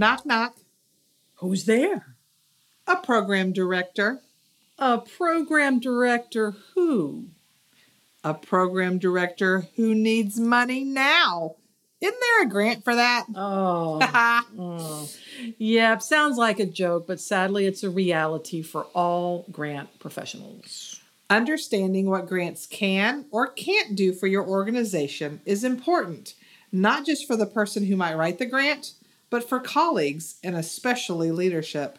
Knock, knock. Who's there? A program director. A program director who? A program director who needs money now. Isn't there a grant for that? Oh. Mm. oh. Yeah, sounds like a joke, but sadly it's a reality for all grant professionals. Understanding what grants can or can't do for your organization is important, not just for the person who might write the grant, but for colleagues and especially leadership.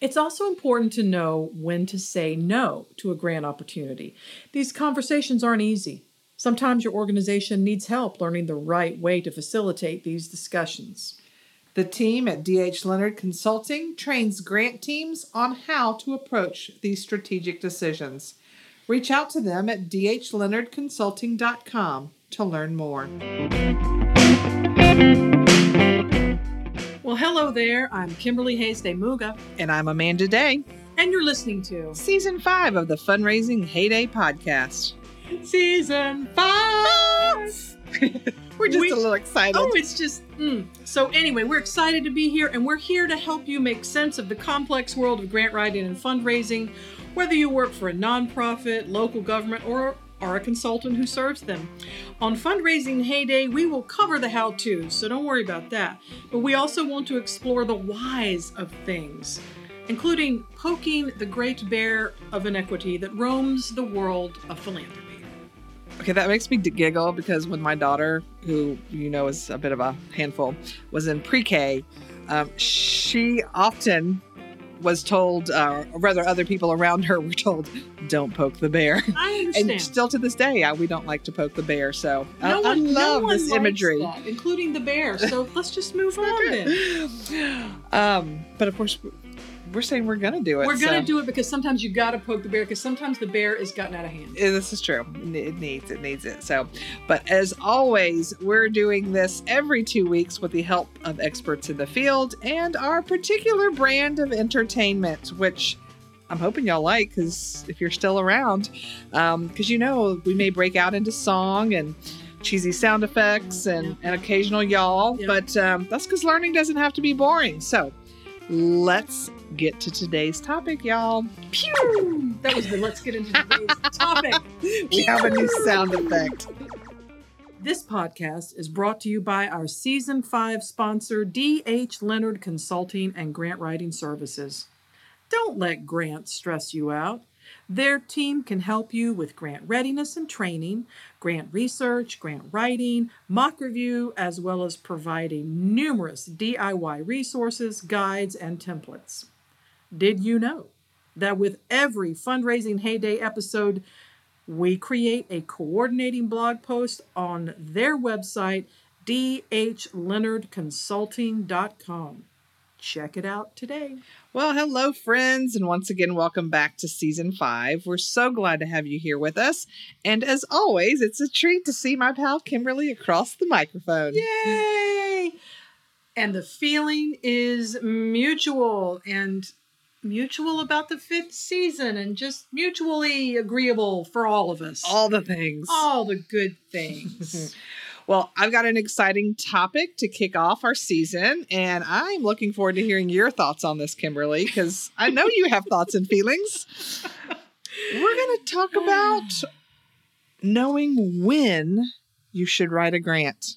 It's also important to know when to say no to a grant opportunity. These conversations aren't easy. Sometimes your organization needs help learning the right way to facilitate these discussions. The team at DH Leonard Consulting trains grant teams on how to approach these strategic decisions. Reach out to them at dhleonardconsulting.com to learn more. Well, hello there. I'm Kimberly Hays de Muga. And I'm Amanda Day. And you're listening to Season 5 of the Fundraising Heyday Podcast. Season 5! we're just we, a little excited. Oh, it's just. Mm. So, anyway, we're excited to be here, and we're here to help you make sense of the complex world of grant writing and fundraising, whether you work for a nonprofit, local government, or are a consultant who serves them. On Fundraising Heyday, we will cover the how to's, so don't worry about that. But we also want to explore the whys of things, including poking the great bear of inequity that roams the world of philanthropy. Okay, that makes me giggle because when my daughter, who you know is a bit of a handful, was in pre K, um, she often was told, uh, or rather, other people around her were told, "Don't poke the bear." I understand. and still to this day, we don't like to poke the bear. So no I, one, I love no this imagery, that, including the bear. So let's just move on then. Um, but of course, we're saying we're gonna do it. We're gonna so. do it because sometimes you gotta poke the bear because sometimes the bear is gotten out of hand. This is true. It needs it needs it. So, but as always, we're doing this every two weeks with the help of experts in the field and our particular brand of entertainment, which. I'm hoping y'all like because if you're still around, because um, you know we may break out into song and cheesy sound effects and, and occasional y'all, but um, that's because learning doesn't have to be boring. So let's get to today's topic, y'all. Pew! That was the let's get into today's topic. We have a new sound effect. This podcast is brought to you by our season five sponsor, D.H. Leonard Consulting and Grant Writing Services. Don't let grants stress you out. Their team can help you with grant readiness and training, grant research, grant writing, mock review, as well as providing numerous DIY resources, guides, and templates. Did you know that with every fundraising heyday episode, we create a coordinating blog post on their website, dhleonardconsulting.com? Check it out today. Well, hello, friends, and once again, welcome back to season five. We're so glad to have you here with us. And as always, it's a treat to see my pal Kimberly across the microphone. Yay! And the feeling is mutual and mutual about the fifth season and just mutually agreeable for all of us. All the things. All the good things. Well, I've got an exciting topic to kick off our season, and I'm looking forward to hearing your thoughts on this, Kimberly, because I know you have thoughts and feelings. We're going to talk about knowing when you should write a grant.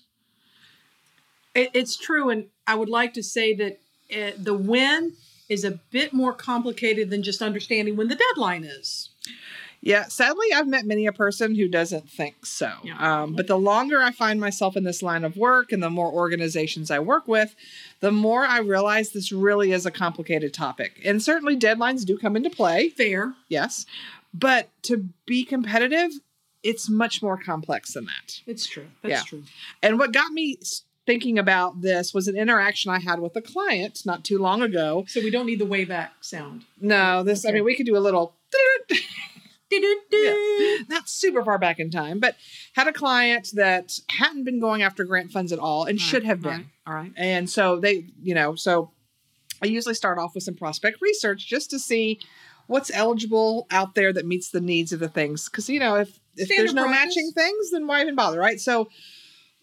it's true, and I would like to say that it, the when is a bit more complicated than just understanding when the deadline is. Yeah, sadly, I've met many a person who doesn't think so. Yeah. Um, but the longer I find myself in this line of work and the more organizations I work with, the more I realize this really is a complicated topic. And certainly deadlines do come into play. Fair. Yes. But to be competitive, it's much more complex than that. It's true. That's yeah. true. And what got me thinking about this was an interaction I had with a client not too long ago. So we don't need the way back sound. No, this, okay. I mean, we could do a little. yeah, not super far back in time, but had a client that hadn't been going after grant funds at all and all should right, have been. All right, all right. And so they, you know, so I usually start off with some prospect research just to see what's eligible out there that meets the needs of the things. Because, you know, if, if there's no matching things, then why even bother, right? So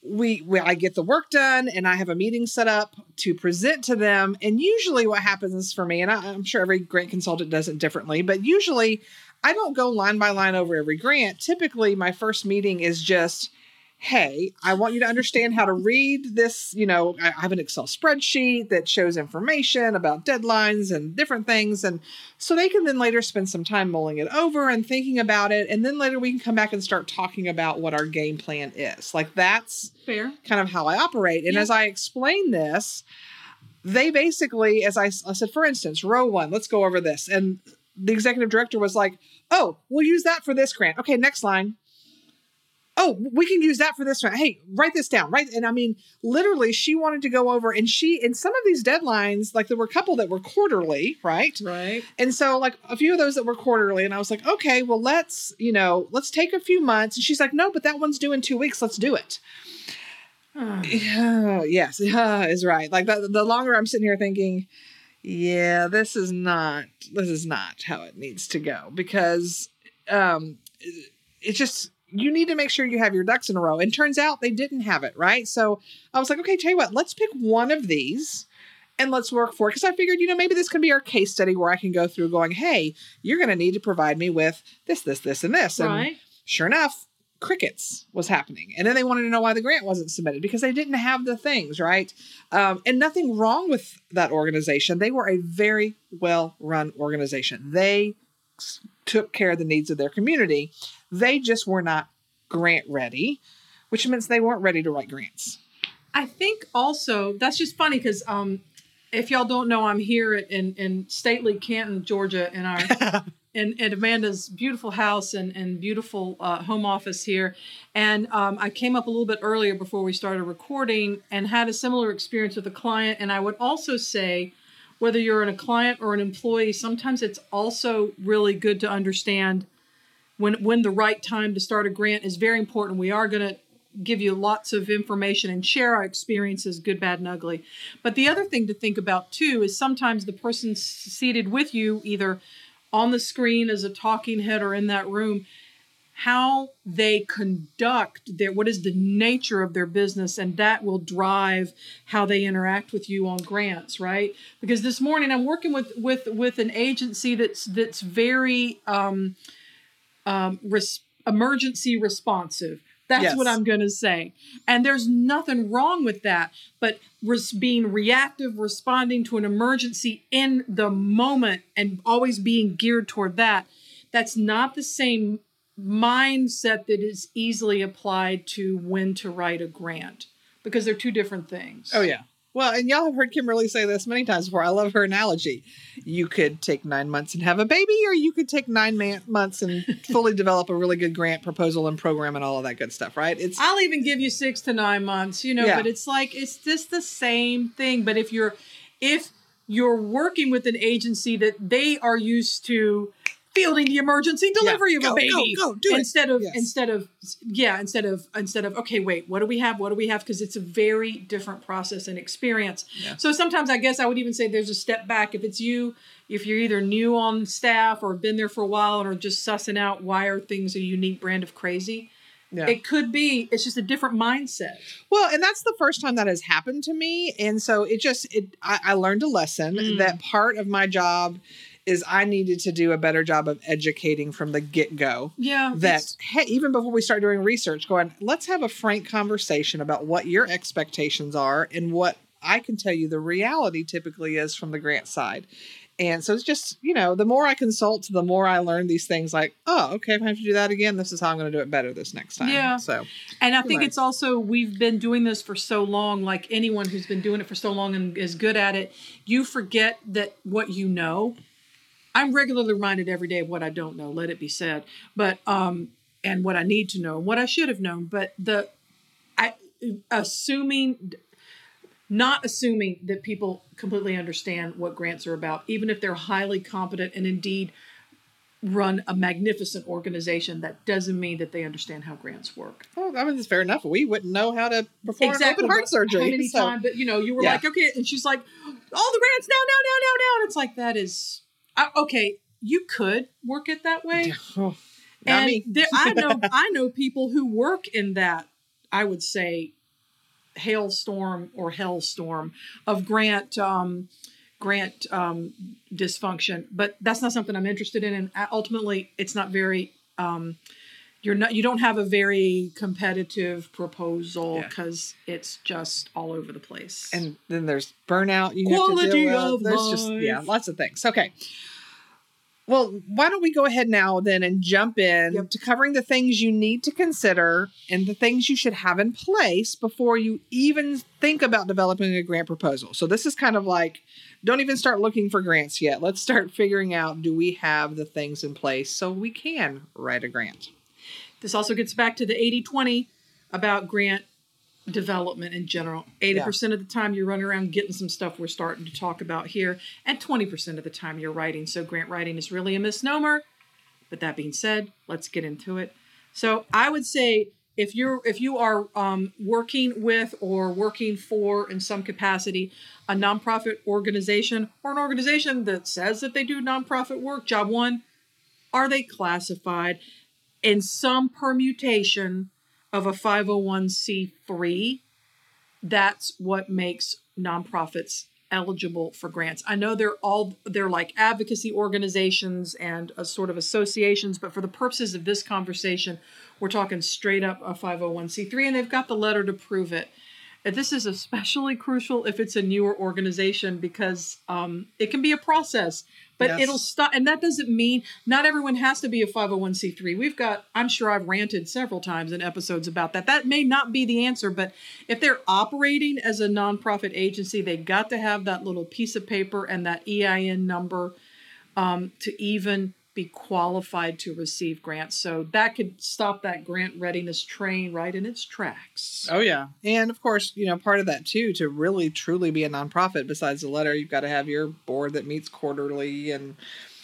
we, we I get the work done and I have a meeting set up to present to them. And usually what happens for me, and I, I'm sure every grant consultant does it differently, but usually I don't go line by line over every grant. Typically, my first meeting is just, hey, I want you to understand how to read this. You know, I have an Excel spreadsheet that shows information about deadlines and different things. And so they can then later spend some time mulling it over and thinking about it. And then later we can come back and start talking about what our game plan is. Like that's Fair. kind of how I operate. And Yeah. as I explain this, they basically, as I, I said, for instance, row one, let's go over this. And the executive director was like, oh, we'll use that for this grant. Okay, next line. Oh, we can use that for this one. Hey, write this down, right? And I mean, literally, she wanted to go over, and she, in some of these deadlines, like there were a couple that were quarterly, right? Right. And so, like a few of those that were quarterly, and I was like, okay, well, let's, you know, let's take a few months. And she's like, no, but that one's due in two weeks. Let's do it. Yeah, yes, yeah, is right. Like the, the longer I'm sitting here thinking, yeah, this is not this is not how it needs to go because um it's just you need to make sure you have your ducks in a row. And turns out they didn't have it, right? So I was like, okay, tell you what, let's pick one of these and let's work for it. Because I figured, you know, maybe this can be our case study where I can go through going, hey, you're going to need to provide me with this, this, this, and this. And Right. sure enough, crickets was happening. And then they wanted to know why the grant wasn't submitted because they didn't have the things, right? Um, and nothing wrong with that organization. They were a very well run organization. They took care of the needs of their community. They just were not grant ready, which means they weren't ready to write grants. I think also that's just funny because um, if y'all don't know, I'm here in in stately Canton, Georgia, in our in, in Amanda's beautiful house and and beautiful uh, home office here. And um, I came up a little bit earlier before we started recording and had a similar experience with a client. And I would also say, whether you're in a client or an employee, sometimes it's also really good to understand when when the right time to start a grant is very important. We are going to give you lots of information and share our experiences, good, bad, and ugly. But the other thing to think about too is sometimes the person seated with you, either on the screen as a talking head or in that room, how they conduct their what is the nature of their business and that will drive how they interact with you on grants right? Because this morning i'm working with with with an agency that's that's very um um res- emergency responsive. That's Yes. what i'm going to say. And there's nothing wrong with that but res- being reactive responding to an emergency in the moment and always being geared toward that that's not the same mindset that is easily applied to when to write a grant because they're two different things. Oh yeah. Well, and y'all have heard Kimberly say this many times before. I love her analogy. You could take nine months and have a baby, or you could take nine man- months and fully develop a really good grant proposal and program and all of that good stuff, right? It's I'll even give you six to nine months, you know, Yeah. but it's like it's just the same thing. But if you're if you're working with an agency that they are used to fielding the emergency delivery of Go, a baby go, go, do it. instead of Yes. instead of yeah instead of instead of okay wait what do we have what do we have because it's a very different process and experience Yeah. so sometimes i guess i would even say there's a step back if it's you if you're either new on staff or been there for a while and are just sussing out why are things a unique brand of crazy yeah. it could be it's just a different mindset Well, and that's the first time that has happened to me, and so it just it I, I learned a lesson Mm. that part of my job is I needed to do a better job of educating from the get go. yeah That hey, even before we start doing research, going let's have a frank conversation about what your expectations are and what I can tell you the reality typically is from the grant side. And so it's just, you know, the more I consult, the more I learn these things like, oh, okay, if I have to do that again, this is how I'm going to do it better this next time. Yeah. So, And I think it's also we've been doing this for so long, like anyone who's been doing it for so long and is good at it, you forget that what you know. I'm regularly reminded every day of what I don't know, let it be said. But um and what I need to know, what I should have known. But the I assuming not assuming that people completely understand what grants are about, even if they're highly competent and indeed run a magnificent organization, that doesn't mean that they understand how grants work. Oh, I mean, it's fair enough. We wouldn't know how to perform exactly open heart surgery. Many so- times? But you know, you were Yeah. like, okay, and she's like, all the grants now, now, now, now, now, and it's like that is uh, okay. You could work it that way, Oh, and there, I know I know people who work in that. I would say hailstorm or hellstorm of grant um, grant um, dysfunction. But that's not something I'm interested in, and ultimately, it's not very. Um, you're not you don't have a very competitive proposal Yeah. because it's just all over the place. and then there's burnout you have to Quality deal with. There's just yeah, lots of things. Okay. Well, why don't we go ahead now then and jump in Yep. to covering the things you need to consider and the things you should have in place before you even think about developing a grant proposal. So this is kind of like don't even start looking for grants yet. Let's start figuring out do we have the things in place so we can write a grant. This also gets back to the 80 20 about grant development in general. 80% of the time you're running around getting some stuff we're starting to talk about here, and 20% of the time you're writing. So, grant writing is really a misnomer. But that being said, let's get into it. So, I would say if you're if you are um, working with or working for in some capacity a nonprofit organization or an organization that says that they do nonprofit work, job one, are they classified in some permutation of a 501c3 that's what makes nonprofits eligible for grants. I know they're all they're like advocacy organizations and a sort of associations but for the purposes of this conversation we're talking straight up a 501c3 and they've got the letter to prove it this is especially crucial if it's a newer organization because um, it can be a process but Yes. it'll stop and that doesn't mean not everyone has to be a 501c3 we've got i'm sure i've ranted several times in episodes about that that may not be the answer but if they're operating as a nonprofit agency they got to have that little piece of paper and that ein number um, to even be qualified to receive grants so that could stop that grant readiness train right in its tracks Oh yeah, and of course, you know, part of that too to really truly be a nonprofit. Besides the letter, you've got to have your board that meets quarterly, and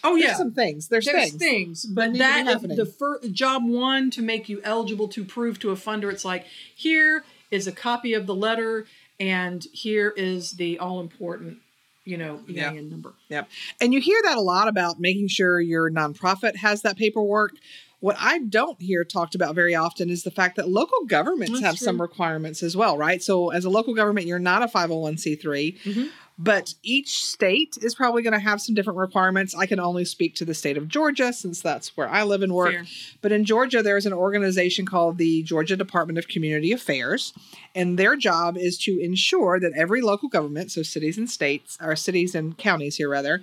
oh there's yeah some things. There's, There's things. things, but be that the first job one to make you eligible to prove to a funder. It's like here is a copy of the letter, and here is the all important, you know, Yeah. EIN number. Yep. And you hear that a lot about making sure your nonprofit has that paperwork. What I don't hear talked about very often is the fact that local governments That's have true. some requirements as well, right? So, as a local government, you're not a 501c3, Mhm. But each state is probably going to have some different requirements. I can only speak to the state of Georgia since that's where I live and work. Fair. But in Georgia, there's an organization called the Georgia Department of Community Affairs, and their job is to ensure that every local government, so cities and states, or cities and counties here rather,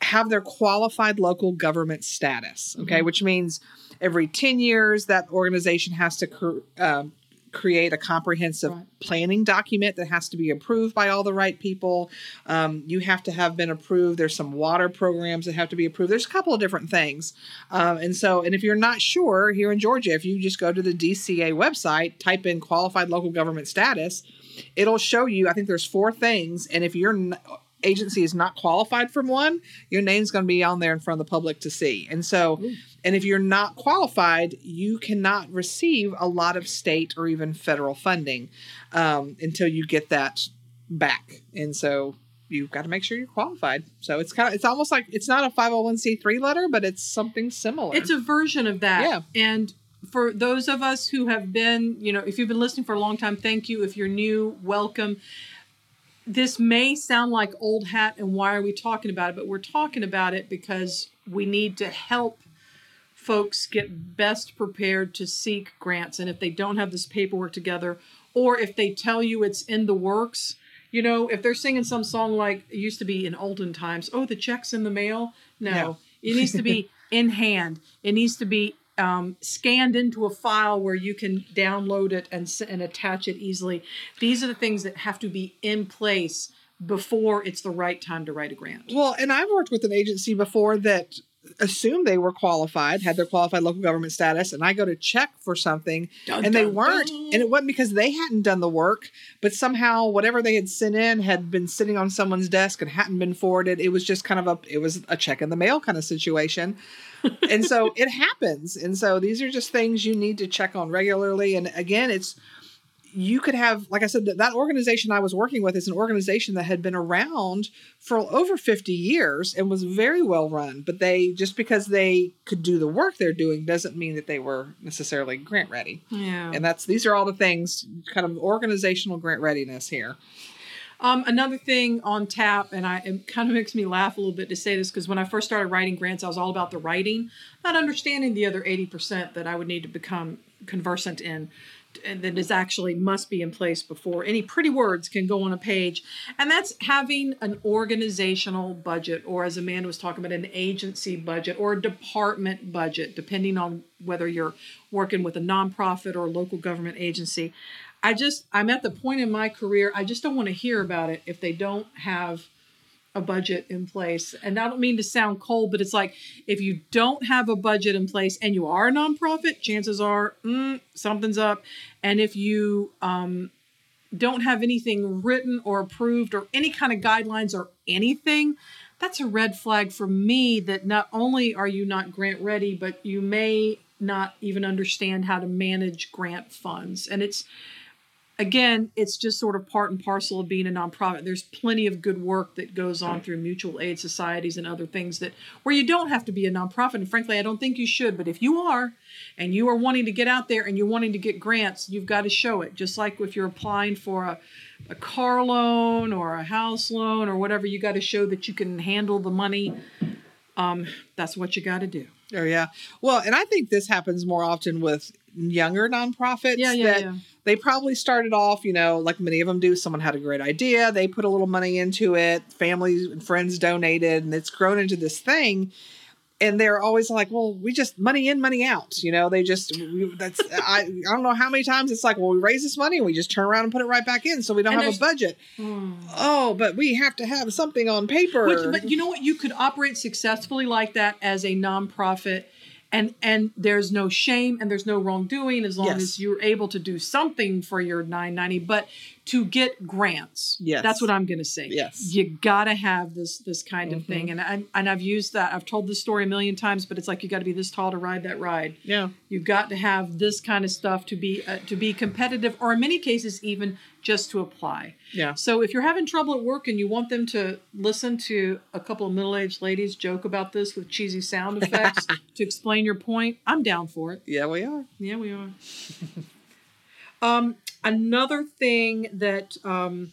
have their qualified local government status. Okay, Mhm. which means every 10 years that organization has to cr- um, create a comprehensive Right. planning document that has to be approved by all the right people. Um, you have to have been approved. There's some water programs that have to be approved. There's a couple of different things. Um, and so, and if you're not sure here in Georgia, if you just go to the DCA website, type in qualified local government status, it'll show you, I think there's four things. And if your n- agency is not qualified from one, your name's going to be on there in front of the public to see. And so, Ooh. and if you're not qualified, you cannot receive a lot of state or even federal funding um, until you get that back. And so you've got to make sure you're qualified. So it's kind of, it's almost like it's not a 501c3 letter, but it's something similar. It's a version of that. Yeah. And for those of us who have been, you know, if you've been listening for a long time, thank you. If you're new, welcome. This may sound like old hat, and why are we talking about it? But we're talking about it because we need to help folks get best prepared to seek grants. And if they don't have this paperwork together, or if they tell you it's in the works, you know, if they're singing some song like it used to be in olden times, oh, the check's in the mail. No, it needs to be in hand. It needs to be um, scanned into a file where you can download it and, and attach it easily. These are the things that have to be in place before it's the right time to write a grant. Well, and I've worked with an agency before that assumed they were qualified, had their qualified local government status, and I go to check for something Dun, and they dun, weren't. dun. And it wasn't because they hadn't done the work, but somehow whatever they had sent in had been sitting on someone's desk and hadn't been forwarded. It was just kind of a it was a check in the mail kind of situation. and so it happens. And so these are just things you need to check on regularly. And again, it's you could have, like I said, that, that organization I was working with is an organization that had been around for over 50 years and was very well run. But they, just because they could do the work they're doing, doesn't mean that they were necessarily grant ready. Yeah. And that's, these are all the things, kind of organizational grant readiness here. Um, another thing on tap, and I it kind of makes me laugh a little bit to say this because when I first started writing grants, I was all about the writing, not understanding the other 80% that I would need to become conversant in that is actually must be in place before any pretty words can go on a page. And that's having an organizational budget, or as Amanda was talking about, an agency budget or a department budget, depending on whether you're working with a nonprofit or a local government agency. I just, I'm at the point in my career, I just don't want to hear about it if they don't have a budget in place. And I don't mean to sound cold, but it's like if you don't have a budget in place and you are a nonprofit, chances are mm, something's up. And if you um, don't have anything written or approved or any kind of guidelines or anything, that's a red flag for me that not only are you not grant ready, but you may not even understand how to manage grant funds. And it's, again, it's just sort of part and parcel of being a nonprofit. There's plenty of good work that goes on through mutual aid societies and other things that where you don't have to be a nonprofit. And frankly, I don't think you should. But if you are, and you are wanting to get out there and you're wanting to get grants, you've got to show it. Just like if you're applying for a a car loan or a house loan or whatever, you got to show that you can handle the money. Um, that's what you got to do. Oh yeah. Well, and I think this happens more often with younger nonprofits Yeah, yeah, that yeah. they probably started off, you know, like many of them do. Someone had a great idea, they put a little money into it, families and friends donated, and it's grown into this thing. And they're always like, "Well, we just money in, money out." You know, they just we, that's I I don't know how many times it's like, "Well, we raise this money and we just turn around and put it right back in, so we don't And have a budget." Hmm. Oh, but we have to have something on paper. Which, but you know what? You could operate successfully like that as a nonprofit, and and there's no shame and there's no wrongdoing as long Yes. as you're able to do something for your 990. But to get grants, Yes. that's what I'm going to say. Yes. you gotta have this this kind of Mhm. thing, and I and I've used that. I've told this story a million times, but it's like you got to be this tall to ride that ride. yeah. You've got to have this kind of stuff to be uh, to be competitive, or in many cases, even just to apply. Yeah. So if you're having trouble at work and you want them to listen to a couple of middle-aged ladies joke about this with cheesy sound effects to explain your point, I'm down for it. Yeah, we are. Yeah, we are. um, another thing that um,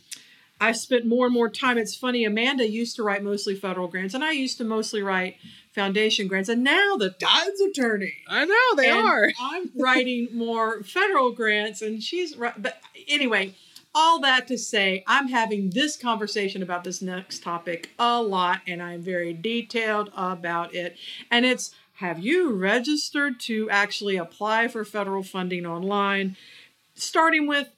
I spent more and more time. It's funny. Amanda used to write mostly federal grants, and I used to mostly write foundation grants. And now the tides are turning. I know they And are. I'm writing more federal grants, and she's right. But anyway, all that to say, I'm having this conversation about this next topic a lot, and I'm very detailed about it. And it's have you registered to actually apply for federal funding online? Starting with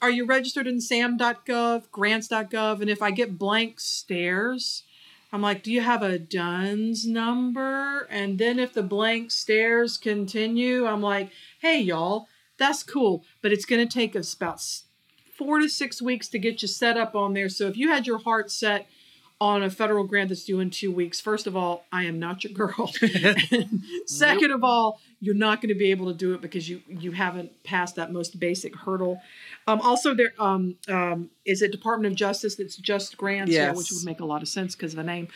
are you registered in sam.gov, grants.gov? And if I get blank stares, I'm like, do you have a DUNS number? And then if the blank stares continue, I'm like, hey, y'all, that's cool. But it's going to take us about four to six weeks to get you set up on there. So if you had your heart set on a federal grant that's due in two weeks, first of all, I am not your girl. Second of all, you're not going to be able to do it because you you haven't passed that most basic hurdle. Um, also, there um, um, is it Department of Justice that's just grants, yeah, which would make a lot of sense because of the name.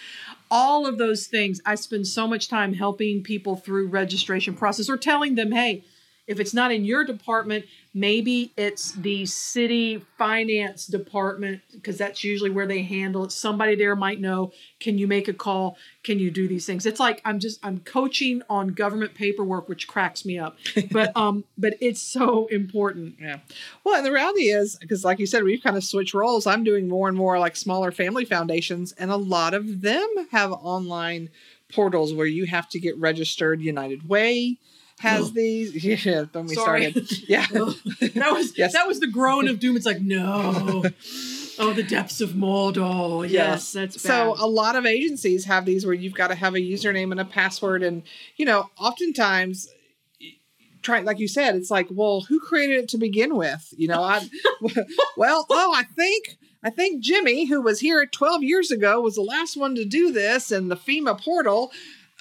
All of those things, I spend so much time helping people through registration process or telling them, hey, if it's not in your department, maybe it's the city finance department because that's usually where they handle it. Somebody there might know. Can you make a call? Can you do these things? It's like I'm just I'm coaching on government paperwork, which cracks me up. But um, but it's so important. Yeah. Well, and the reality is, because like you said, we've kind of switched roles. I'm doing more and more like smaller family foundations, and a lot of them have online portals where you have to get registered. United Way has Ugh. these. Yeah, when we Sorry. started. Yeah. That was Yes. that was the groan of doom. It's like no. Oh, the depths of Mordor. Yes, that's bad. So a lot of agencies have these where you've got to have a username and a password, and you know, oftentimes, try like you said, it's like, well, who created it to begin with? You know, I, well, oh, I think. I think Jimmy, who was here 12 years ago, was the last one to do this, and the FEMA portal.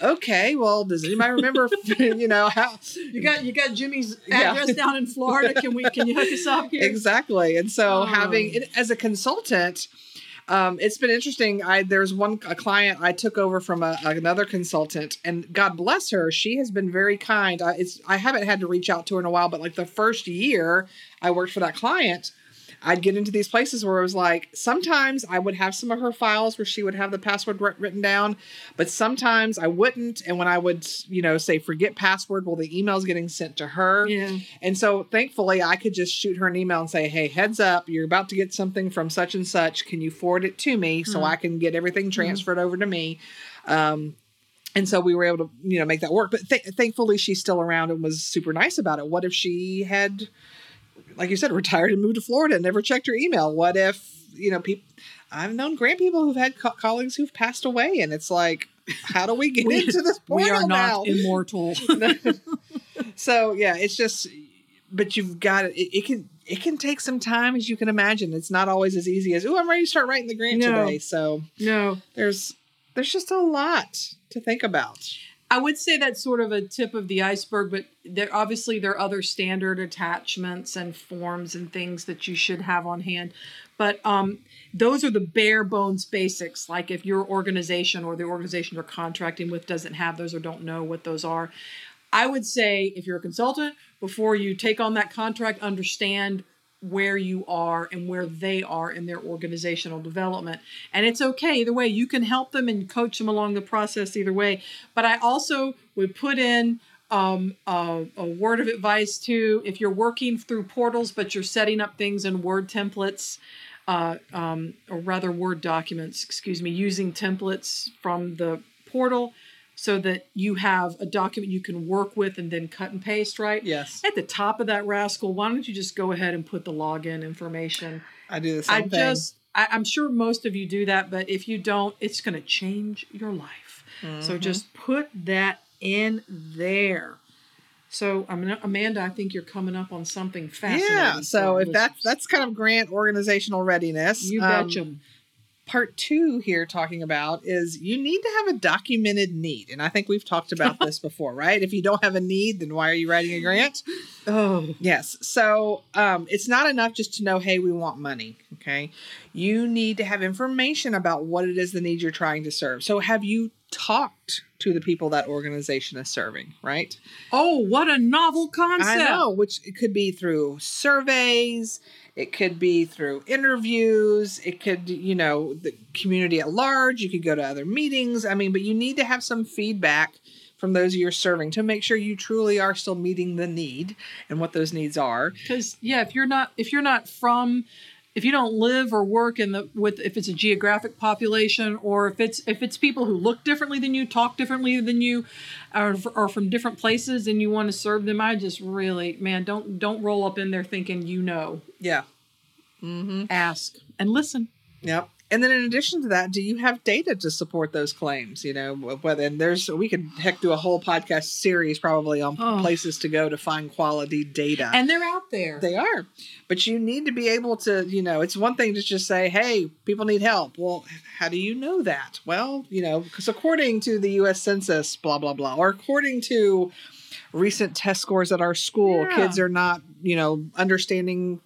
Okay, well, does anybody remember, you know, how You got you got Jimmy's Yeah. address down in Florida. Can we can you hook us up here? exactly? And so Oh. having it as a consultant, um, it's been interesting. I there's one a client I took over from a, another consultant, and God bless her, she has been very kind. I, it's I haven't had to reach out to her in a while, but like the first year I worked for that client. I'd get into these places where it was like sometimes I would have some of her files where she would have the password writ- written down, but sometimes I wouldn't. And when I would, you know, say forget password, well, the email's getting sent to her. Yeah. And so thankfully, I could just shoot her an email and say, hey, heads up, you're about to get something from such and such. Can you forward it to me so Mhm. I can get everything transferred over to me? Um, and so we were able to, you know, make that work. But th- thankfully, she's still around and was super nice about it. What if she had, like you said, retired and moved to Florida and never checked her email? What if, you know, people, I've known grant people who've had co- colleagues who've passed away, and it's like, how do we get We- into this portal We are now? not immortal. so yeah, it's just, but you've got it. It can it can take some time, as you can imagine. It's not always as easy as oh, I'm ready to start writing the grant No. today. So no. there's there's just a lot to think about. I would say that's sort of a tip of the iceberg, but there obviously there are other standard attachments and forms and things that you should have on hand. But um, those are the bare bones basics. Like if your organization or the organization you're contracting with doesn't have those or don't know what those are, I would say if you're a consultant, before you take on that contract, understand where you are and where they are in their organizational development. And it's okay either way. You can help them and coach them along the process either way. But I also would put in um, a, a word of advice too. If you're working through portals, but you're setting up things in Word templates, uh, um, or rather Word documents, excuse me, using templates from the portal so that you have a document you can work with and then cut and paste, right? Yes, At the top of that rascal, why don't you just go ahead and put the login information? I do the same I thing. just, I, I'm sure most of you do that, but if you don't, it's going to change your life. So Mhm. just put that in there. So, I mean, Amanda, I think you're coming up on something fascinating. yeah. So if that's that's kind of grant organizational readiness. you um, betcha. Part two here talking about is you need to have a documented need. And I think we've talked about this before, right? If you don't have a need, then why are you writing a grant? Oh, Yes. So um, it's not enough just to know, hey, we want money. Okay. You need to have information about what it is the need you're trying to serve. So have you talked to the people that organization is serving, right? oh, what a novel concept! I know, which it could be through surveys, it could be through interviews, it could, you know, the community at large, you could go to other meetings. I mean, but you need to have some feedback from those you're serving to make sure you truly are still meeting the need and what those needs are. because yeah if you're not if you're not from if you don't live or work in the with if it's a geographic population or if it's if it's people who look differently than you talk differently than you or, or from different places and you want to serve them i just really man don't don't roll up in there thinking you know Yeah. Mm-hmm. ask and listen Yep. And then in addition to that, do you have data to support those claims? You know, whether and there's we could heck do a whole podcast series probably on Oh. places to go to find quality data. and they're out there They are. But you need to be able to, you know, it's one thing to just say, hey, people need help. Well, how do you know that? Well, you know, because according to the US Census, blah, blah, blah, or according to recent test scores at our school, Yeah. kids are not, you know, understanding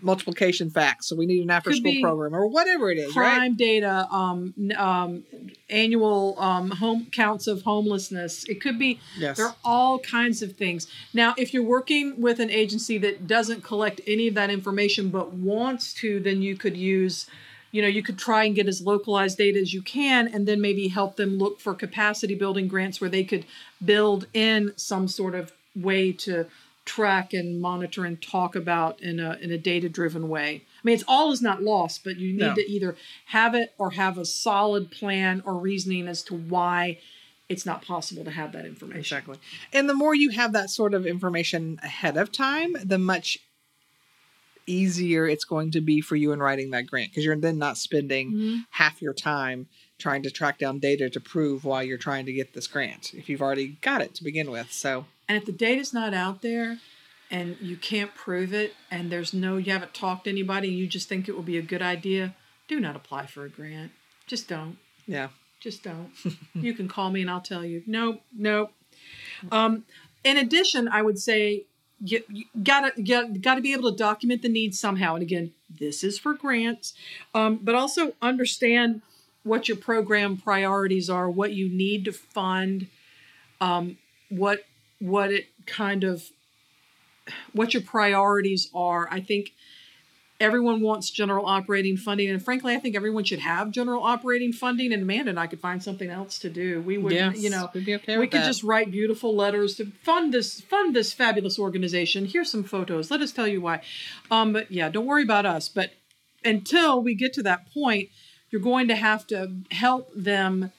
multiplication facts. So we need an after school program or whatever it is, crime right? data um, um, annual um, home counts of homelessness it could be Yes. There are all kinds of things. Now, if you're working with an agency that doesn't collect any of that information but wants to, then you could use, you know, you could try and get as localized data as you can and then maybe help them look for capacity building grants where they could build in some sort of way to track and monitor and talk about in a in a data driven way. I mean, it's all is not lost, but you need No. to either have it or have a solid plan or reasoning as to why it's not possible to have that information. Exactly. And the more you have that sort of information ahead of time, the much easier it's going to be for you in writing that grant because you're then not spending Mhm. half your time trying to track down data to prove why you're trying to get this grant if you've already got it to begin with. So, And if the data's not out there and you can't prove it and there's no you haven't talked to anybody and you just think it will be a good idea, do not apply for a grant. Just don't. yeah. Just don't. you can call me and I'll tell you. Nope, nope. Um, in addition, I would say you, you gotta you gotta be able to document the needs somehow. And again, this is for grants, um, but also understand what your program priorities are, what you need to fund, um, what what it kind of what your priorities are. I think everyone wants general operating funding, and frankly, I think everyone should have general operating funding. And Amanda and I could find something else to do. We would, Yes, you know, okay we could that. just write beautiful letters to fund this fund this fabulous organization. Here's some photos. Let us tell you why. Um, but yeah, don't worry about us. But until we get to that point, you're going to have to help them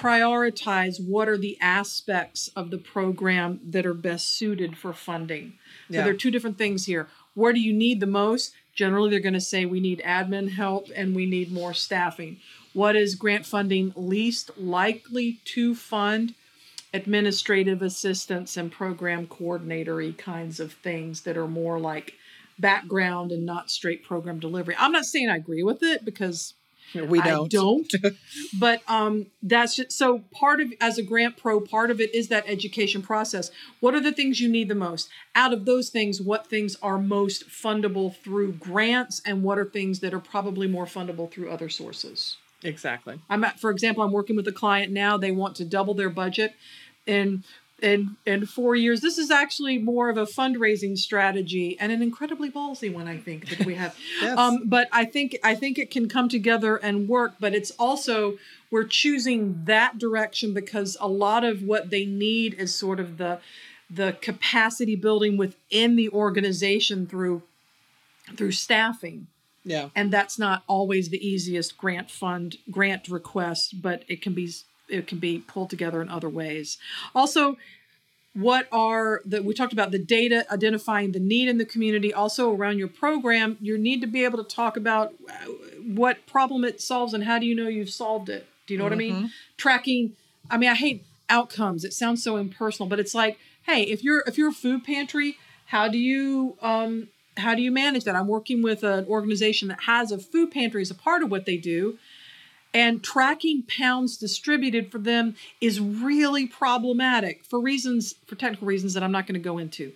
prioritize what are the aspects of the program that are best suited for funding. So Yeah. there are two different things here. Where do you need the most? Generally, they're going to say we need admin help and we need more staffing. What is grant funding least likely to fund? Administrative assistance and program coordinatory kinds of things that are more like background and not straight program delivery. I'm not saying I agree with it because we don't. I don't. but um, that's just, so part of as a grant pro, part of it is that education process. What are the things you need the most? Out of those things, what things are most fundable through grants, and what are things that are probably more fundable through other sources? Exactly. I'm at, for example, I'm working with a client now. They want to double their budget in in in four years. This is actually more of a fundraising strategy and an incredibly ballsy one, I think, that we have. Yes. um, but I think I think it can come together and work. But it's also we're choosing that direction because a lot of what they need is sort of the the capacity building within the organization through through staffing Yeah. and that's not always the easiest grant fund grant request but it can be it can be pulled together in other ways. Also what are the we talked about the data identifying the need in the community. Also around your program you need to be able to talk about uh, what problem it solves and how do you know you've solved it? Do you know what i mean? Tracking i mean i hate outcomes. It sounds so impersonal but it's like hey if you're if you're a food pantry how do you um how do you manage that? I'm working with an organization that has a food pantry as a part of what they do and tracking pounds distributed for them is really problematic for reasons for technical reasons that i'm not going to go into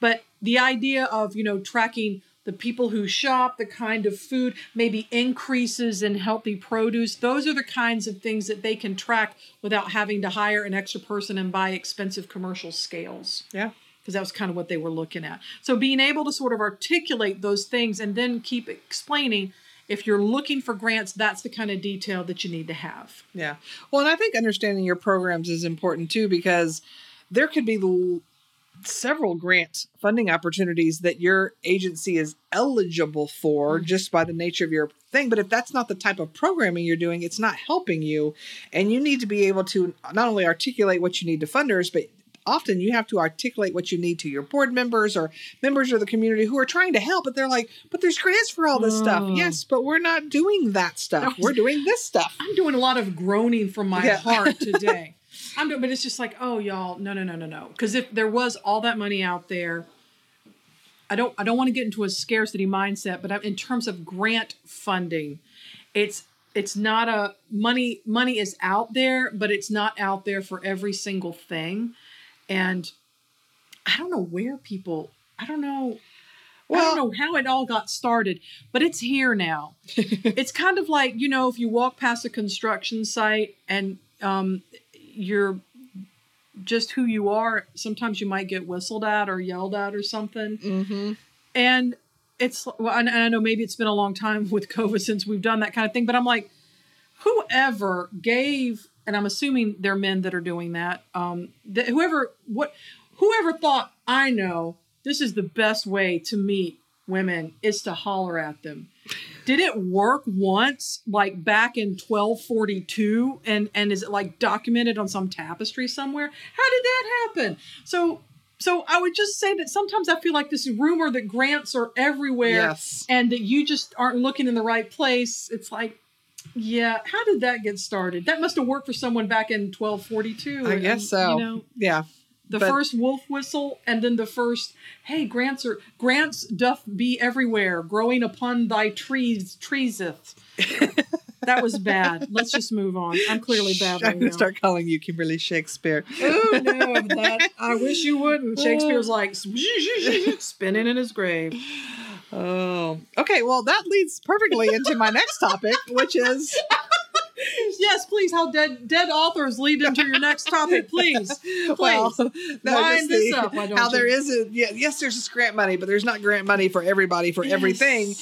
but the idea of you know tracking the people who shop the kind of food maybe increases in healthy produce those are the kinds of things that they can track without having to hire an extra person and buy expensive commercial scales Yeah. because that was kind of what they were looking at. So being able to sort of articulate those things and then keep explaining if you're looking for grants, that's the kind of detail that you need to have. Yeah. Well, and I think understanding your programs is important too because there could be l- several grant funding opportunities that your agency is eligible for mm-hmm. just by the nature of your thing. But if that's not the type of programming you're doing, it's not helping you. And you need to be able to not only articulate what you need to funders, but often you have to articulate what you need to your board members or members of the community who are trying to help but they're like but there's grants for all this stuff Oh. yes but we're not doing that stuff we're doing this stuff I'm doing a lot of groaning from my Yeah. heart today. I'm doing, but it's just like, oh, y'all, no, no, no, no, no. Because if there was all that money out there, I don't, I don't want to get into a scarcity mindset. But uh, in terms of grant funding, it's it's not a money money is out there, but it's not out there for every single thing. And I don't know where people. I don't know. I don't know how it all got started, but it's here now. it's kind of like you know if you walk past a construction site and um, you're just who you are. Sometimes you might get whistled at or yelled at or something, mm-hmm. and it's well, and I know maybe it's been a long time with COVID since we've done that kind of thing, but I'm like, whoever gave, and I'm assuming they're men that are doing that. Um, that whoever what whoever thought I know this is the best way to meet women is to holler at them. Did it work once, like back in 1242, and and is it like documented on some tapestry somewhere? How did that happen? So. So I would just say that sometimes I feel like this rumor that grants are everywhere Yes. and that you just aren't looking in the right place. It's like, yeah, how did that get started? That must have worked for someone back in 1242. I and, guess so. You know, Yeah. the But- first wolf whistle and then the first, hey, grants are grants doth be everywhere, growing upon thy trees treeseth. That was bad. Let's just move on. I'm clearly bad I'm gonna start calling you Kimberly Shakespeare. Oh no, that I wish you wouldn't. Shakespeare's like spinning in his grave. Oh, okay. Well, that leads perfectly into my next topic, which is Yes, please. How dead dead authors lead into your next topic, please. well, no, Wind just this the- up, how you? there is a yeah, yes, there's this grant money, but there's not grant money for everybody for everything.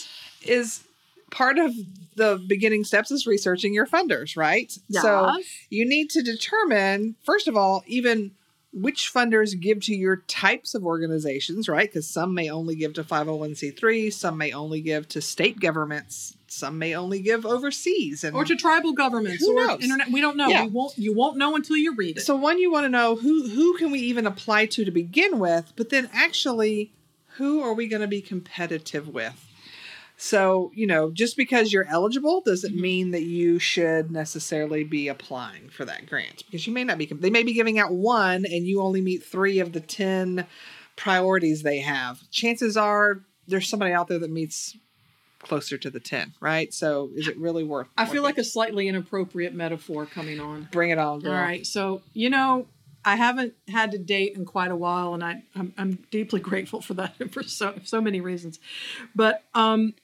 Is part of the beginning steps is researching your funders, right? So you need to determine first of all even which funders give to your types of organizations right because some may only give to 501c3 some may only give to state governments some may only give overseas and or to tribal governments Who knows? internet. We don't know. Yeah. We won't. You won't know until you read it. so one you want to know who who can we even apply to to begin with but then actually who are we going to be competitive with so you know just because you're eligible doesn't Mhm. mean that you should necessarily be applying for that grant because you may not be they may be giving out one and you only meet three of the 10 priorities they have chances are there's somebody out there that meets closer to the 10 right so is it really worth I feel like a slightly inappropriate metaphor coming on. bring it on girl All right. So, you know, I haven't had to date in quite a while, and I, I'm, I'm deeply grateful for that for so, so many reasons. But um,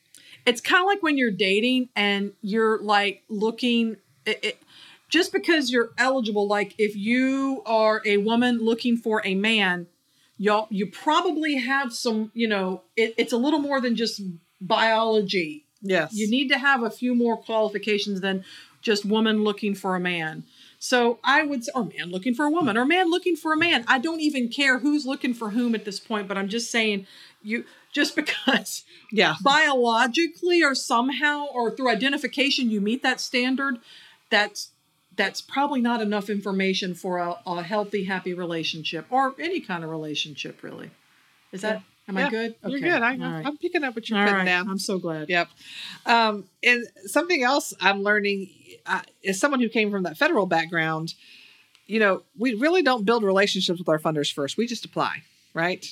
it's kind of like when you're dating and you're like looking, it, it, just because you're eligible, like if you are a woman looking for a man, y'all, you probably have some, you know, it, it's a little more than just biology yes you need to have a few more qualifications than just woman looking for a man. So I would say, or man looking for a woman, or man looking for a man. I don't even care who's looking for whom at this point, but I'm just saying, you just because yeah biologically or somehow or through identification you meet that standard, that's that's probably not enough information for a, a healthy, happy relationship or any kind of relationship, really. Is that? Am Yeah, I good? You're good. I, right. I'm picking up what you're All putting right. down. I'm so glad. Yep. Um, and something else I'm learning uh, as someone who came from that federal background, you know, we really don't build relationships with our funders first. We just apply, right?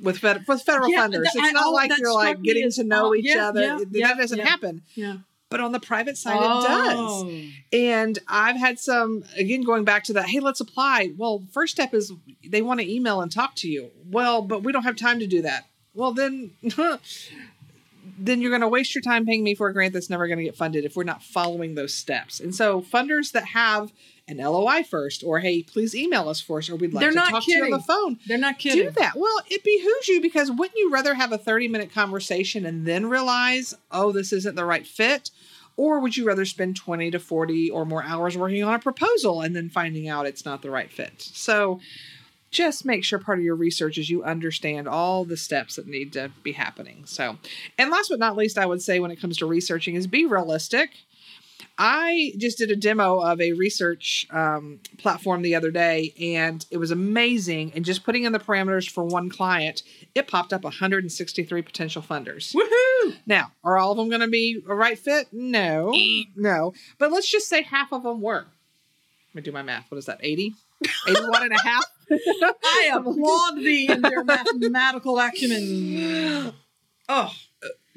With fed- with federal Yeah, funders, that- it's not oh, like you're like getting to know oh, each yeah, other. yeah, that doesn't happen. Yeah. But on the private side, it does. Oh. And I've had some, again, going back to that, hey, let's apply. Well, first step is they want to email and talk to you. Well, but we don't have time to do that. Well, then, then you're going to waste your time paying me for a grant that's never going to get funded if we're not following those steps. And so, funders that have an LOI first, or hey, please email us first, or we'd like They're to not talk to you on the phone They're not kidding. do that. Well, it behooves you because wouldn't you rather have a 30 minute conversation and then realize, oh, this isn't the right fit? Or would you rather spend 20 to 40 or more hours working on a proposal and then finding out it's not the right fit? So just make sure part of your research is you understand all the steps that need to be happening. So, and last but not least, I would say when it comes to researching is be realistic. I just did a demo of a research um, platform the other day, and it was amazing. And just putting in the parameters for one client, it popped up 163 potential funders. Woohoo! Now, are all of them going to be a right fit? No, no. But let's just say half of them were. Let me do my math. What is that? 80? 81 and a half? I applaud thee in your mathematical acumen. Oh,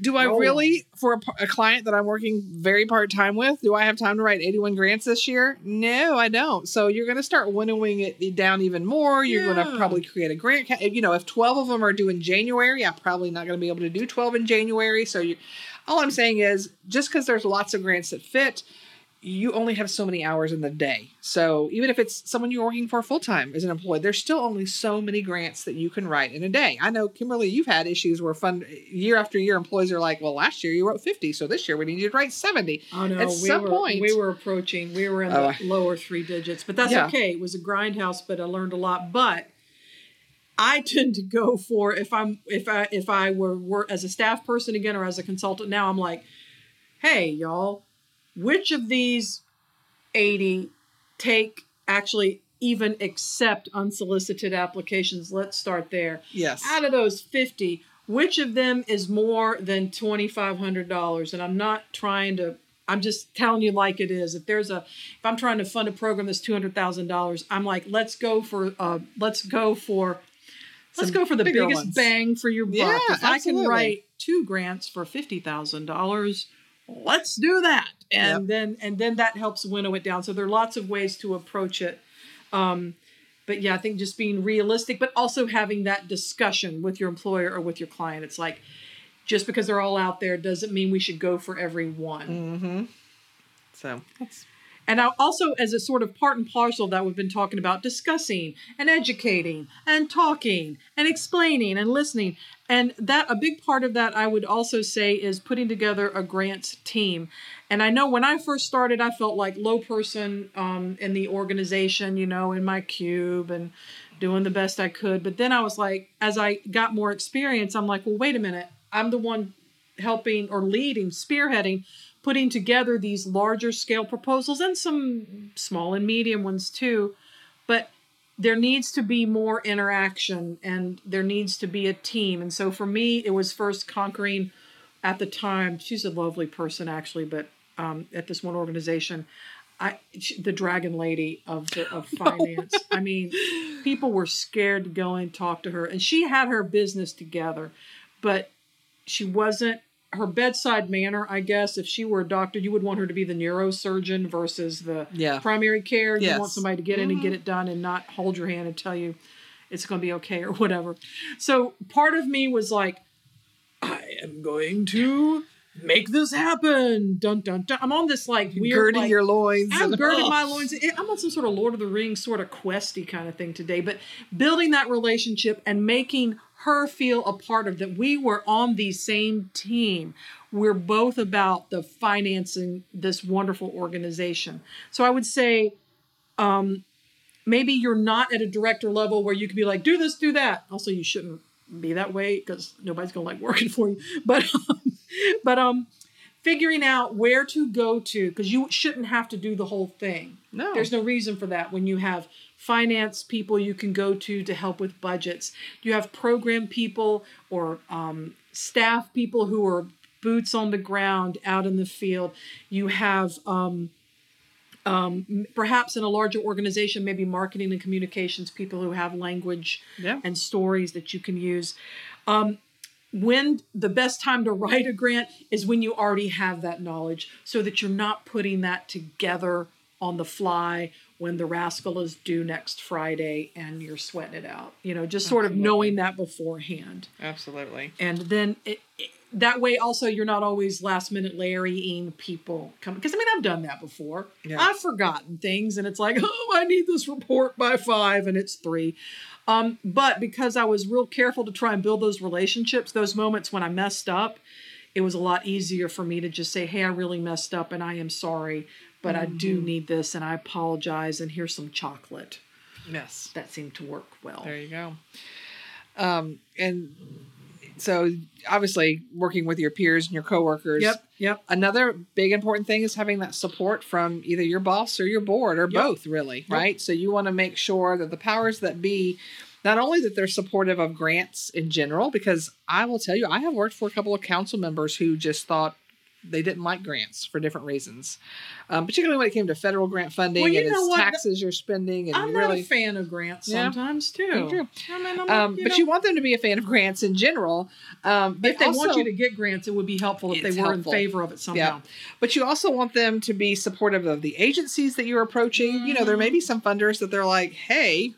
Do I Roll really, for a, a client that I'm working very part time with, do I have time to write 81 grants this year? No, I don't. So you're going to start winnowing it down even more. You're going to probably create a grant. Ca- you know, if 12 of them are due in January, I'm probably not going to be able to do 12 in January. So you, all I'm saying is just because there's lots of grants that fit, you only have so many hours in the day. So even if it's someone you're working for full time as an employee, there's still only so many grants that you can write in a day. I know Kimberly, you've had issues where fund year after year employees are like, well, last year you wrote 50, so this year we need you to write 70. oh no! At we some were, point- we were approaching. We were in the oh. lower three digits, but that's Yeah. okay. It was a grindhouse, but I learned a lot. But I tend to go for if I'm if I if I were, were as a staff person again or as a consultant now, I'm like, hey y'all, which of these 80 take actually even accept unsolicited applications? Let's start there. Yes. out of those 50 which of them is more than $2500 and i'm not trying to i'm just telling you like it is if there's a if i'm trying to fund a program that's $200000 i'm like let's go for uh let's go for let's go for the biggest ones. bang for your buck Yeah, if i can write two grants for $50000 let's do that and Yep. then and then that helps winnow it down so there are lots of ways to approach it um, but yeah i think just being realistic but also having that discussion with your employer or with your client it's like just because they're all out there doesn't mean we should go for every one Mm-hmm. So that's and I also, as a sort of part and parcel that we've been talking about, discussing and educating and talking and explaining and listening. And that a big part of that I would also say is putting together a grants team. And I know when I first started, I felt like low person um, in the organization, you know, in my cube and doing the best I could. But then I was like, as I got more experience, I'm like, well, wait a minute. I'm the one helping or leading, spearheading, putting together these larger scale proposals and some small and medium ones too. But there needs to be more interaction and there needs to be a team. And so for me, it was first conquering at the time, she's a lovely person actually, but um, at this one organization, I the dragon lady of the, of finance. I mean, people were scared to go and talk to her, and she had her business together, but she wasn't her bedside manner. I guess if she were a doctor, you would want her to be the neurosurgeon versus the yeah. primary care. You Yes. want somebody to get in and get it done and not hold your hand and tell you it's going to be okay or whatever. So part of me was like, I am going to make this happen. Dun dun dun. I'm on this like weird girding like, your loins. I'm girding oh. my loins. I'm on some sort of Lord of the Rings sort of questy kind of thing today, but building that relationship and making her feel a part of that we were on the same team. We're both about the financing this wonderful organization. So I would say um, maybe you're not at a director level where you could be like, do this, do that. Also, you shouldn't be that way because nobody's gonna like working for you. But um, but um, figuring out where to go to because you shouldn't have to do the whole thing. No. There's no reason for that when you have finance people you can go to to help with budgets. You have program people or um, staff people who are boots on the ground out in the field. You have um, um, perhaps in a larger organization, maybe marketing and communications people who have language Yeah. and stories that you can use. Um, when the best time to write a grant is when you already have that knowledge so that you're not putting that together on the fly when the rascal is due next Friday and you're sweating it out. You know, just sort of knowing that beforehand. Absolutely. And then it, it- that way also you're not always last minute Larrying people come because I mean I've done that before. Yeah. I've forgotten things and it's like, oh, I need this report by five and it's three. Um, but because I was real careful to try and build those relationships, those moments when I messed up, it was a lot easier for me to just say, Hey, I really messed up and I am sorry, but I do need this and I apologize and here's some chocolate. Yes. That seemed to work well. There you go. Um, and so obviously working with your peers and your coworkers. Yep, yep. Another big important thing is having that support from either your boss or your board or Yep. both, really, right? So you want to make sure that the powers that be, not only that they're supportive of grants in general, because I will tell you, I have worked for a couple of council members who just thought they didn't like grants for different reasons, um, particularly when it came to federal grant funding Well, and know it's what? taxes you're spending, and I'm you not really. a fan of grants Yeah. sometimes too. I mean, I'm um, not, but know, you want them to be a fan of grants in general. Um, but if they want you to get grants, it would be helpful if they were helpful. in favor of it somehow. But you also want them to be supportive of the agencies that you're approaching. You know, there may be some funders that they're like, hey,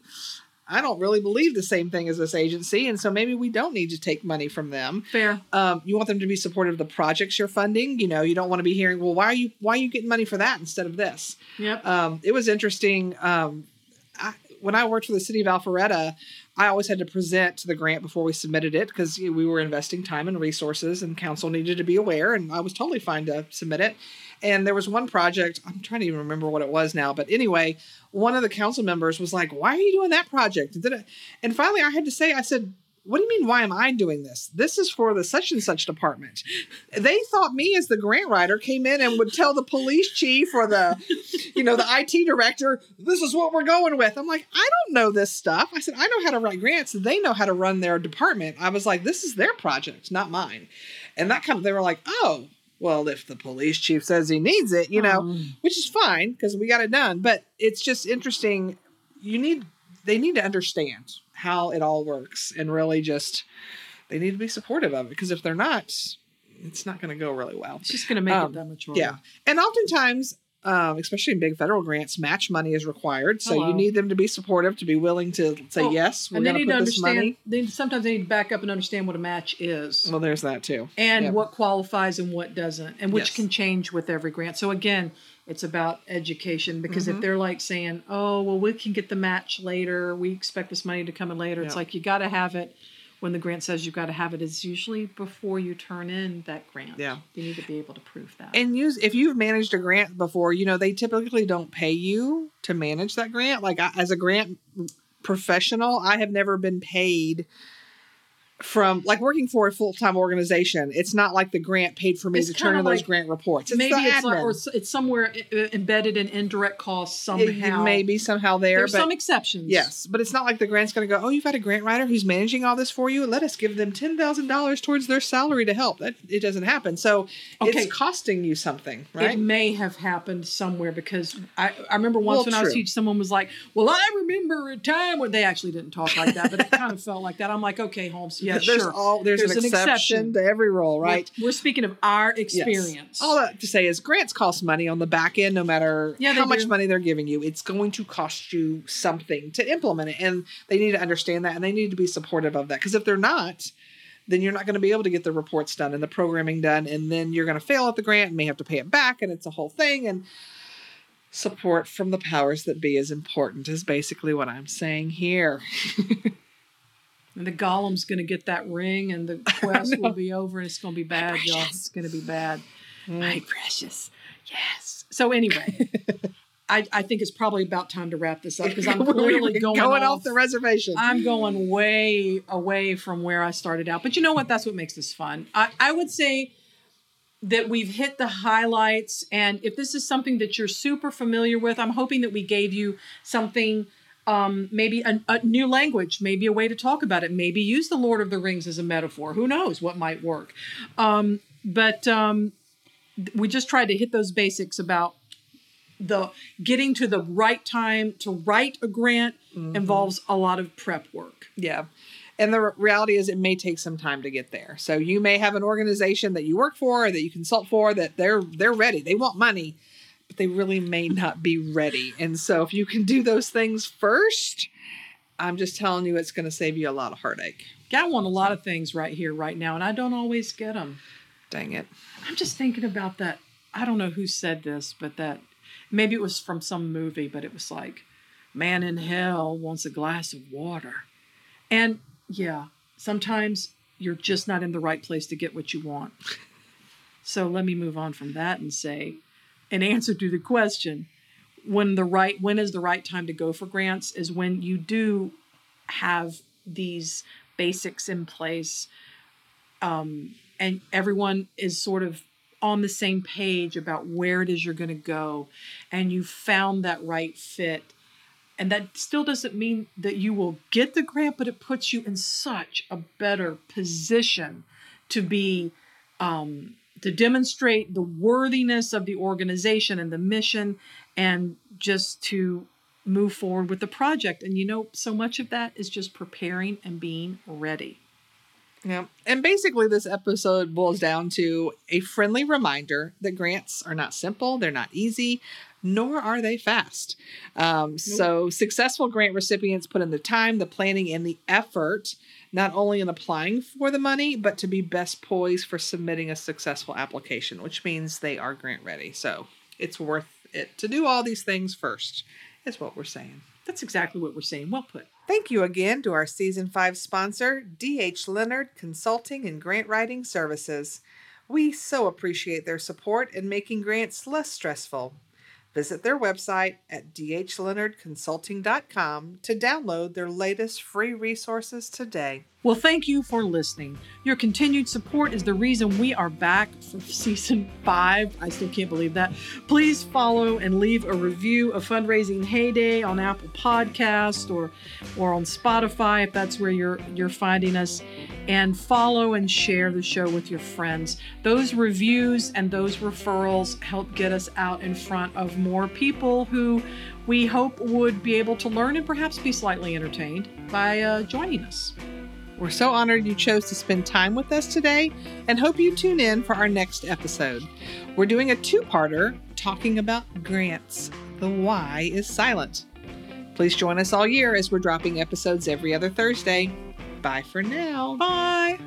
I don't really believe the same thing as this agency. And so maybe we don't need to take money from them. Fair. Um, you want them to be supportive of the projects you're funding. You know, you don't want to be hearing, well, why are you why are you getting money for that instead of this? Yep. Um, it was interesting. Um, I, when I worked for the city of Alpharetta, I always had to present to the grant before we submitted it because we were investing time and resources, and council needed to be aware. And I was totally fine to submit it. And there was one project, I'm trying to even remember what it was now, but anyway, one of the council members was like, Why are you doing that project? And, finally, I had to say, I said, what do you mean, why am I doing this? This is for the such and such department. They thought me as the grant writer came in and would tell the police chief or the, you know, the IT director, this is what we're going with. I'm like, I don't know this stuff. I said, I know how to write grants. They know how to run their department. I was like, this is their project, not mine. And that kind of, they were like, oh, well, if the police chief says he needs it, you know, Um, which is fine because we got it done. But it's just interesting. You need, they need to understand how it all works and really just, they need to be supportive of it because if they're not, it's not going to go really well. It's just going to make Um, it that much harder. Yeah. And oftentimes, um, especially in big federal grants, match money is required. So Hello. you need them to be supportive, to be willing to say, Well, yes, we're and they need to understand. money. They sometimes they need to back up and understand what a match is. Well, there's that too. and Yeah. what qualifies and what doesn't, and which Yes. can change with every grant. So again, it's about education because Mm-hmm. if they're like saying, "Oh, well, we can get the match later. We expect this money to come in later," it's like you got to have it. When the grant says you've got to have it, it's usually before you turn in that grant. Yeah. you need to be able to prove that. And use if you've managed a grant before, you know they typically don't pay you to manage that grant. Like I, as a grant professional, I have never been paid from like working for a full time organization. It's not like the grant paid for me It's to turn in those grant reports. It's Maybe it's like, or it's somewhere embedded in indirect costs somehow. may be somehow there, There's some exceptions. Yes, but it's not like the grant's going to go. Oh, you've got a grant writer who's managing all this for you. Let us give them ten thousand dollars towards their salary to help. That it doesn't happen. So Okay. it's costing you something, right? It may have happened somewhere because I, I remember once Well, when I was teaching, someone was like, "Well, I remember a time when they actually didn't talk like that, but it kind of felt like that." I'm like, "Okay, Holmes, yeah, there's sure." all there's, There's an, an exception exception. to every rule, right? We're, we're speaking of our Yes. experience. All that to say is grants cost money on the back end, no matter Yeah, how they much money they're giving you. It's going to cost you something to implement it, and they need to understand that, and they need to be supportive of that. Because if they're not, then you're not going to be able to get the reports done and the programming done, and then you're going to fail at the grant and may have to pay it back, and it's a whole thing. And support from the powers that be is important, is basically what I'm saying here. and the Gollum's going to get that ring, and the quest will be over, and it's going to be bad, y'all. It's going to be bad. Mm. My precious, yes. So anyway. I, I think it's probably about time to wrap this up because I'm clearly going, off the reservation. I'm going way away from where I started out. But you know what? That's what makes this fun. I, I would say that we've hit the highlights. And if this is something that you're super familiar with, I'm hoping that we gave you something, um, maybe a, a new language, maybe a way to talk about it, maybe use the Lord of the Rings as a metaphor. Who knows what might work? Um, but um, we just tried to hit those basics about the getting to the right time to write a grant involves a lot of prep work. Yeah. And the reality is, it may take some time to get there. So you may have an organization that you work for, or that you consult for, that they're they're ready. They want money, but they really may not be ready. And so if you can do those things first, I'm just telling you, it's going to save you a lot of heartache. I want a lot of things right here, right now, and I don't always get them. Dang it. I'm just thinking about that. I don't know who said this, but that maybe it was from some movie, but it was like, man in hell wants a glass of water. And yeah, sometimes you're just not in the right place to get what you want. So let me move on from that and say, in answer to the question, when the right when is the right time to go for grants is when you do have these basics in place um, and everyone is sort of on the same page about where it is you're going to go and you found that right fit. And that still doesn't mean that you will get the grant but it puts you in such a better position to be um, to demonstrate the worthiness of the organization and the mission and just to move forward with the project. And you know so much of that is just preparing and being ready Yeah. And basically, this episode boils down to a friendly reminder that grants are not simple, they're not easy, nor are they fast. Um, So, successful grant recipients put in the time, the planning, and the effort, not only in applying for the money, but to be best poised for submitting a successful application, which means they are grant ready. So, it's worth it to do all these things first, is what we're saying. that's exactly what we're saying well put Thank you again to our season five sponsor, DH Leonard Consulting and Grant Writing Services. We so appreciate their support in making grants less stressful. Visit their website at dhleonardconsulting.com to download their latest free resources today. Well, thank you for listening. Your continued support is the reason we are back for season five. I still can't believe that. Please follow and leave a review of Fundraising Heyday on Apple Podcast or or on Spotify if that's where you're you're finding us. And follow and share the show with your friends. Those reviews and those referrals help get us out in front of more people who we hope would be able to learn and perhaps be slightly entertained by uh, joining us. We're so honored you chose to spend time with us today and hope you tune in for our next episode. We're doing a two parter talking about grants. The why is silent. Please join us all year as we're dropping episodes every other Thursday. Bye for now. Bye.